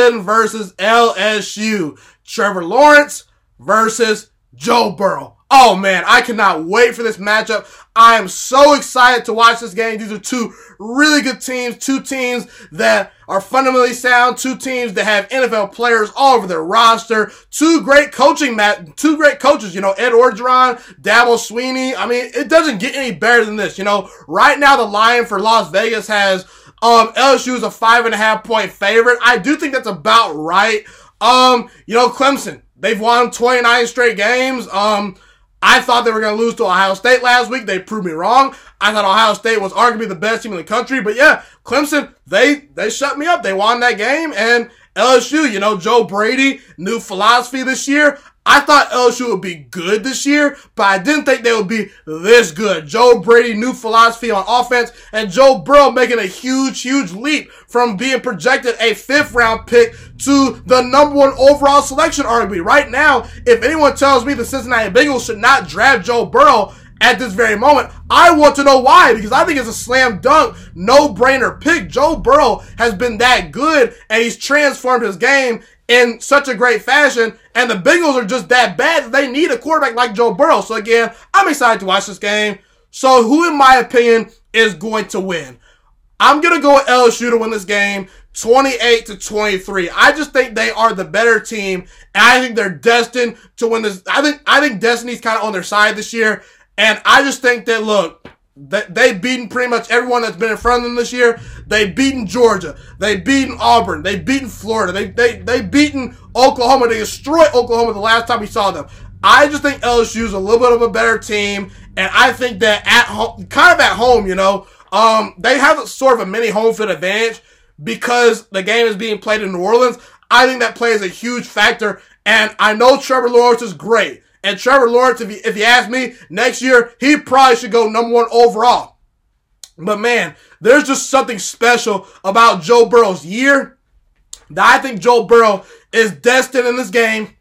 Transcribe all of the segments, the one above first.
Clemson versus LSU. Trevor Lawrence versus Joe Burrow. Oh man, I cannot wait for this matchup. I am so excited to watch this game. These are two really good teams, two teams that are fundamentally sound, two teams that have NFL players all over their roster, two great coaching mat, two great coaches, you know, Ed Orgeron, Dabo Swinney. I mean, it doesn't get any better than this, you know. Right now, the line for Las Vegas has, um, LSU is a five and a half point favorite. I do think that's about right. Um, you know, Clemson, they've won 29 straight games. Um, I thought they were going to lose to Ohio State last week. They proved me wrong. I thought Ohio State was arguably the best team in the country. But yeah, Clemson, they, they shut me up. They won that game. And LSU, you know, Joe Brady, new philosophy this year. I thought LSU would be good this year, but I didn't think they would be this good. Joe Brady, new philosophy on offense, and Joe Burrow making a huge, huge leap from being projected a fifth round pick to the number one overall selection, arguably. Right now, if anyone tells me the Cincinnati Bengals should not draft Joe Burrow, at this very moment. I want to know why because I think it's a slam dunk, no brainer pick. Joe Burrow has been that good and he's transformed his game in such a great fashion. And the Bengals are just that bad they need a quarterback like Joe Burrow. So again, I'm excited to watch this game. So who, in my opinion, is going to win? I'm to go with LSU to win this game 28 to 23. I just think they are the better team. And I think they're destined to win this. I think, I think Destiny's kind of on their side this year. And I just think that, look, they've beaten pretty much everyone that's been in front of them this year. They've beaten Georgia. They've beaten Auburn. They've beaten Florida. They, they, they've beaten Oklahoma. They destroyed Oklahoma the last time we saw them. I just think LSU is a little bit of a better team. And I think that at home, kind of at home, you know, um, they have a sort of a mini home field advantage because the game is being played in New Orleans. I think that plays a huge factor. And I know Trevor Lawrence is great. And Trevor Lawrence, if you, if you ask me, next year, he probably should go number one overall. But man, there's just something special about Joe Burrow's year that I think Joe Burrow is destined in this game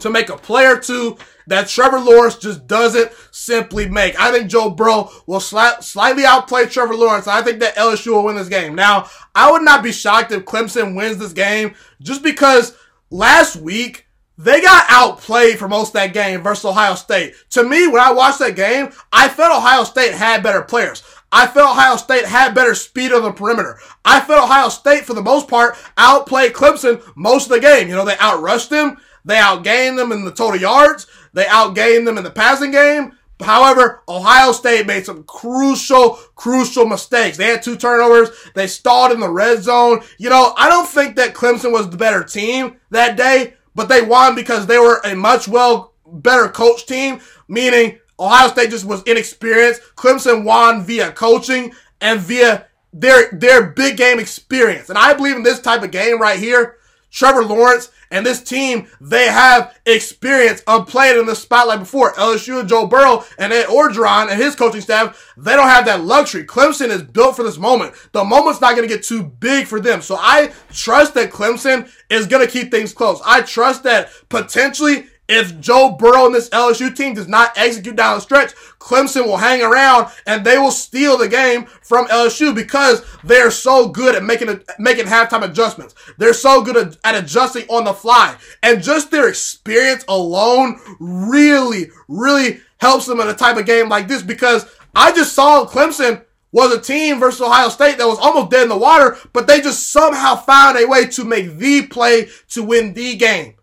to make a player two that Trevor Lawrence just doesn't simply make. I think Joe Burrow will sli- slightly outplay Trevor Lawrence. I think that LSU will win this game. Now, I would not be shocked if Clemson wins this game just because last week they got outplayed for most of that game versus Ohio State. To me, when I watched that game, I felt Ohio State had better players. I felt Ohio State had better speed on the perimeter. I felt Ohio State, for the most part, outplayed Clemson most of the game. You know, they outrushed them. They outgained them in the total yards. They outgained them in the passing game. However, Ohio State made some crucial, crucial mistakes. They had two turnovers. They stalled in the red zone. You know, I don't think that Clemson was the better team that day, but they won because they were a much well better coach team, meaning Ohio State just was inexperienced. Clemson won via coaching and via their, their big game experience. And I believe in this type of game right here, Trevor Lawrence and this team, they have experience of playing in the spotlight before. LSU and Joe Burrow and Ed Orgeron and his coaching staff, they don't have that luxury. Clemson is built for this moment. The moment's not going to get too big for them. So I trust that Clemson is going to keep things close. I trust that potentially if Joe Burrow and this LSU team does not execute down the stretch, Clemson will hang around and they will steal the game from LSU because they're so good at making a, making halftime adjustments. They're so good at, at adjusting on the fly. And just their experience alone really, really helps them in a type of game like this because I just saw Clemson was a team versus Ohio State that was almost dead in the water, but they just somehow found a way to make the play to win the game.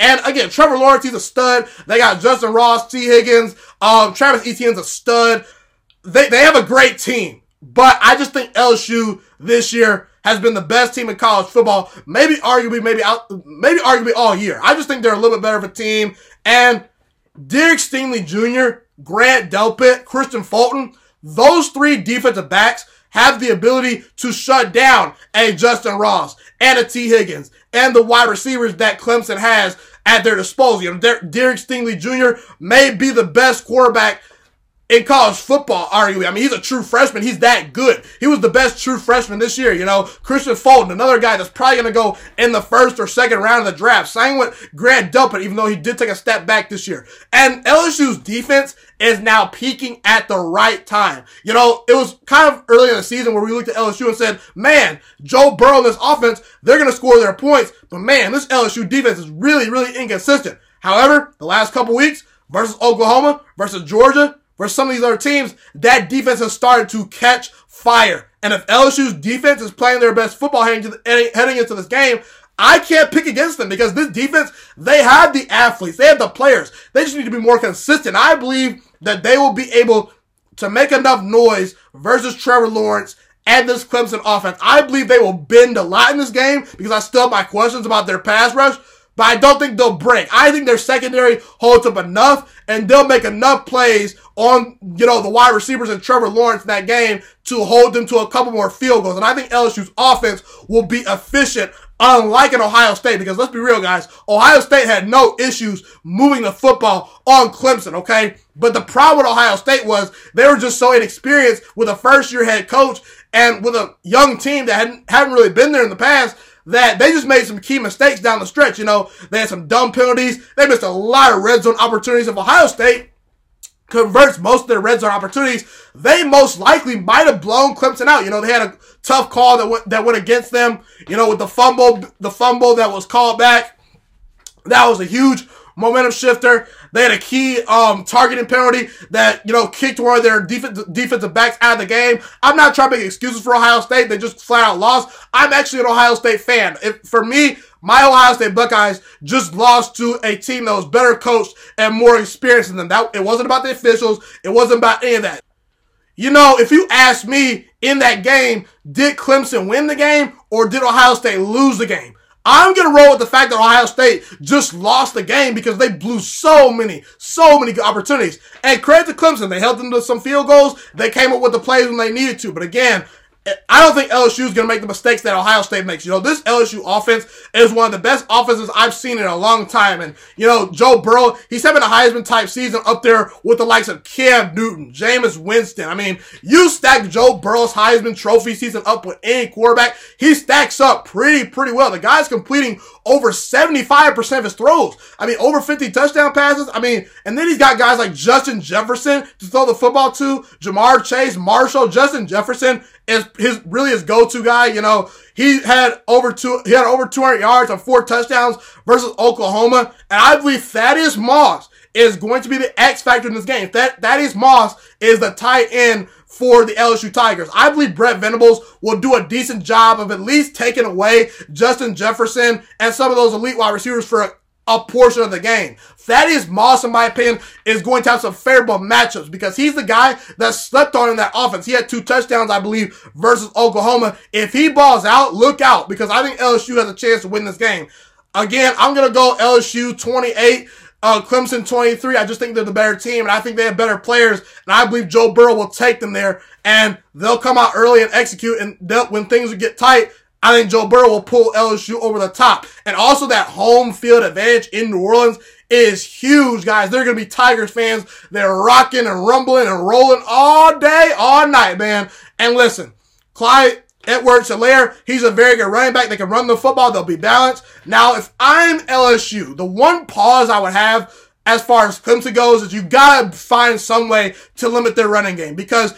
And again, Trevor Lawrence, he's a stud. They got Justyn Ross, Tee Higgins, um, Travis Etienne's a stud. They, they have a great team. But I just think LSU this year has been the best team in college football. Maybe arguably, maybe out, maybe arguably all year. I just think they're a little bit better of a team. And Derek Stingley Jr., Grant Delpit, Kristian Fulton, those three defensive backs have the ability to shut down a Justyn Ross and a Tee Higgins and the wide receivers that Clemson has at their disposal. You know, Derek Stingley Jr. may be the best quarterback in college football, arguably. I mean, he's a true freshman. He's that good. He was the best true freshman this year. You know, Kristian Fulton, another guy that's probably going to go in the first or second round of the draft. Same with Grant Delpit, even though he did take a step back this year. And LSU's defense is now peaking at the right time. You know, it was kind of early in the season where we looked at LSU and said, man, Joe Burrow and this offense, they're going to score their points. But man, this LSU defense is really, really inconsistent. However, the last couple weeks versus Oklahoma, versus Georgia, for some of these other teams, that defense has started to catch fire. And if LSU's defense is playing their best football heading, the, heading into this game, I can't pick against them because this defense, they have the athletes, they have the players. They just need to be more consistent. I believe that they will be able to make enough noise versus Trevor Lawrence and this Clemson offense. I believe they will bend a lot in this game because I still have my questions about their pass rush but I don't think they'll break. I think their secondary holds up enough and they'll make enough plays on, you know, the wide receivers and Trevor Lawrence in that game to hold them to a couple more field goals. And I think LSU's offense will be efficient unlike in Ohio State, because let's be real, guys, Ohio State had no issues moving the football on Clemson, okay? But the problem with Ohio State was they were just so inexperienced with a first year head coach and with a young team that hadn't, hadn't really been there in the past that they just made some key mistakes down the stretch. You know, they had some dumb penalties. They missed a lot of red zone opportunities. If Ohio State converts most of their red zone opportunities, they most likely might have blown Clemson out. You know, they had a tough call that went, that went against them. You know, with the fumble, the fumble that was called back. That was a huge momentum shifter. They had a key um, targeting penalty that, you know, kicked one of their def- defensive backs out of the game. I'm not trying to make excuses for Ohio State. They just flat out lost. I'm actually an Ohio State fan. If, for me, my Ohio State Buckeyes just lost to a team that was better coached and more experienced than them. That, it wasn't about the officials. It wasn't about any of that. You know, if you ask me in that game, did Clemson win the game or did Ohio State lose the game? I'm to roll with the fact that Ohio State just lost the game because they blew so many, so many good opportunities. And credit to Clemson. They held them to some field goals. They came up with the plays when they needed to. But again, I don't think LSU is going to make the mistakes that Ohio State makes. You know, this LSU offense is one of the best offenses I've seen in a long time. And, you know, Joe Burrow, he's having a Heisman type season up there with the likes of Cam Newton, Jameis Winston. I mean, you stack Joe Burrow's Heisman trophy season up with any quarterback, he stacks up pretty, pretty well. The guy's completing over 75% of his throws. I mean, over 50 touchdown passes. I mean, and then he's got guys like Justin Jefferson to throw the football to, Ja'Marr Chase, Marshall, Justin Jefferson is his really his go-to guy. You know, he had over two, he had over 200 yards and four touchdowns versus Oklahoma. And I believe Thaddeus Moss is going to be the X factor in this game. That Thaddeus Moss is the tight end for the LSU Tigers. I believe Brent Venables will do a decent job of at least taking away Justin Jefferson and some of those elite wide receivers for a, portion of the game. Thaddeus Moss, in my opinion, is going to have some favorable matchups because he's the guy that slept on in that offense. He had two touchdowns, I believe, versus Oklahoma. If he balls out, look out because I think LSU has a chance to win this game. Again, I'm going to go LSU 28. Uh, Clemson 23, I just think they're the better team and I think they have better players and I believe Joe Burrow will take them there and they'll come out early and execute and when things get tight, I think Joe Burrow will pull LSU over the top. And also that home field advantage in New Orleans is huge, guys. They're going to be Tigers fans. They're rocking and rumbling and rolling all day, all night, man. And listen, Clyde Edwards-Helaire, he's a very good running back. They can run the football. They'll be balanced. Now, if I'm LSU, the one pause I would have as far as Clemson goes is you gotta find some way to limit their running game because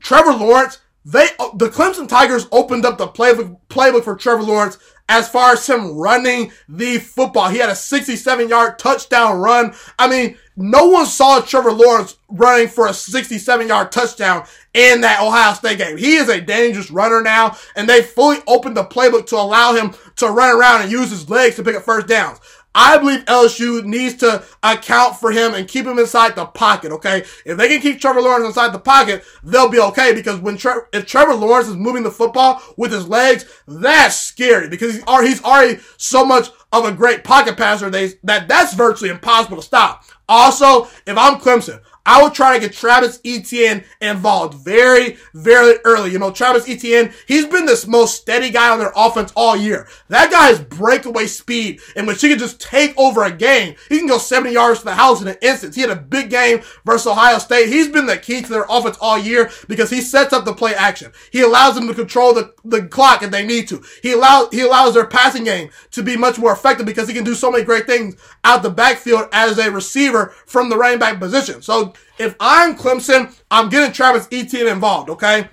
Trevor Lawrence, they, uh, the Clemson Tigers opened up the playbook, playbook for Trevor Lawrence as far as him running the football. He had a 67 yard touchdown run. I mean, no one saw Trevor Lawrence running for a 67 yard touchdown in that Ohio State game. He is a dangerous runner now, and they fully opened the playbook to allow him to run around and use his legs to pick up first downs. I believe LSU needs to account for him and keep him inside the pocket, okay? If they can keep Trevor Lawrence inside the pocket, they'll be okay because when Tre- if Trevor Lawrence is moving the football with his legs, that's scary because he's already, so much of a great pocket passer that that's virtually impossible to stop. Also, if I'm Clemson, I would try to get Travis Etienne involved very, very early. You know, Travis Etienne, he's been this most steady guy on their offense all year. That guy has breakaway speed in which he can just take over a game. He can go 70 yards to the house in an instant. He had a big game versus Ohio State. He's been the key to their offense all year because he sets up the play action. He allows them to control the, the clock if they need to. He allows, he allows their passing game to be much more effective because he can do so many great things out the backfield as a receiver from the running back position. So if I'm Clemson, I'm getting Travis Etienne involved, okay?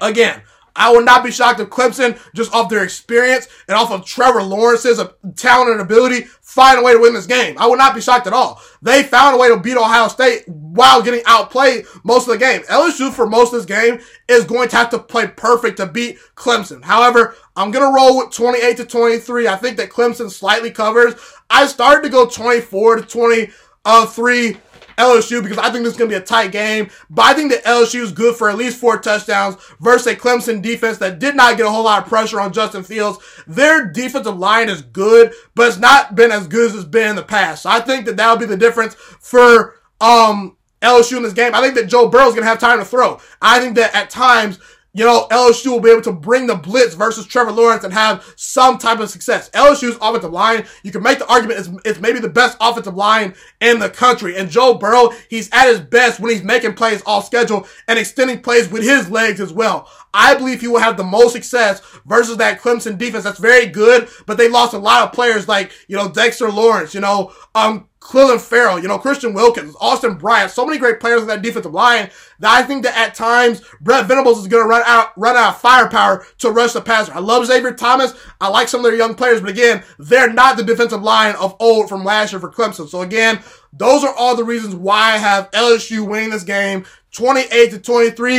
Again, I would not be shocked if Clemson, just off their experience and off of Trevor Lawrence's talent and ability, find a way to win this game. I would not be shocked at all. They found a way to beat Ohio State while getting outplayed most of the game. LSU for most of this game is going to have to play perfect to beat Clemson. However, I'm going to roll with 28 to 23. I think that Clemson slightly covers. I started to go 24 to 23 LSU because I think this is going to be a tight game. But I think that LSU is good for at least four touchdowns versus a Clemson defense that did not get a whole lot of pressure on Justin Fields. Their defensive line is good, but it's not been as good as it's been in the past. So I think that that'll be the difference for um LSU in this game. I think that Joe Burrow is going to have time to throw. I think that at times you know, LSU will be able to bring the blitz versus Trevor Lawrence and have some type of success. LSU's offensive line, you can make the argument it's, it's maybe the best offensive line in the country. And Joe Burrow, he's at his best when he's making plays off schedule and extending plays with his legs as well. I believe he will have the most success versus that Clemson defense that's very good, but they lost a lot of players like, you know, Dexter Lawrence, you know, um, Clelin Ferrell, you know, Christian Wilkins, Austin Bryant, so many great players on that defensive line that I think that at times Brent Venables is going to run out, run out of firepower to rush the passer. I love Xavier Thomas. I like some of their young players, but again, they're not the defensive line of old from last year for Clemson. So again, those are all the reasons why I have LSU winning this game 28 to 23.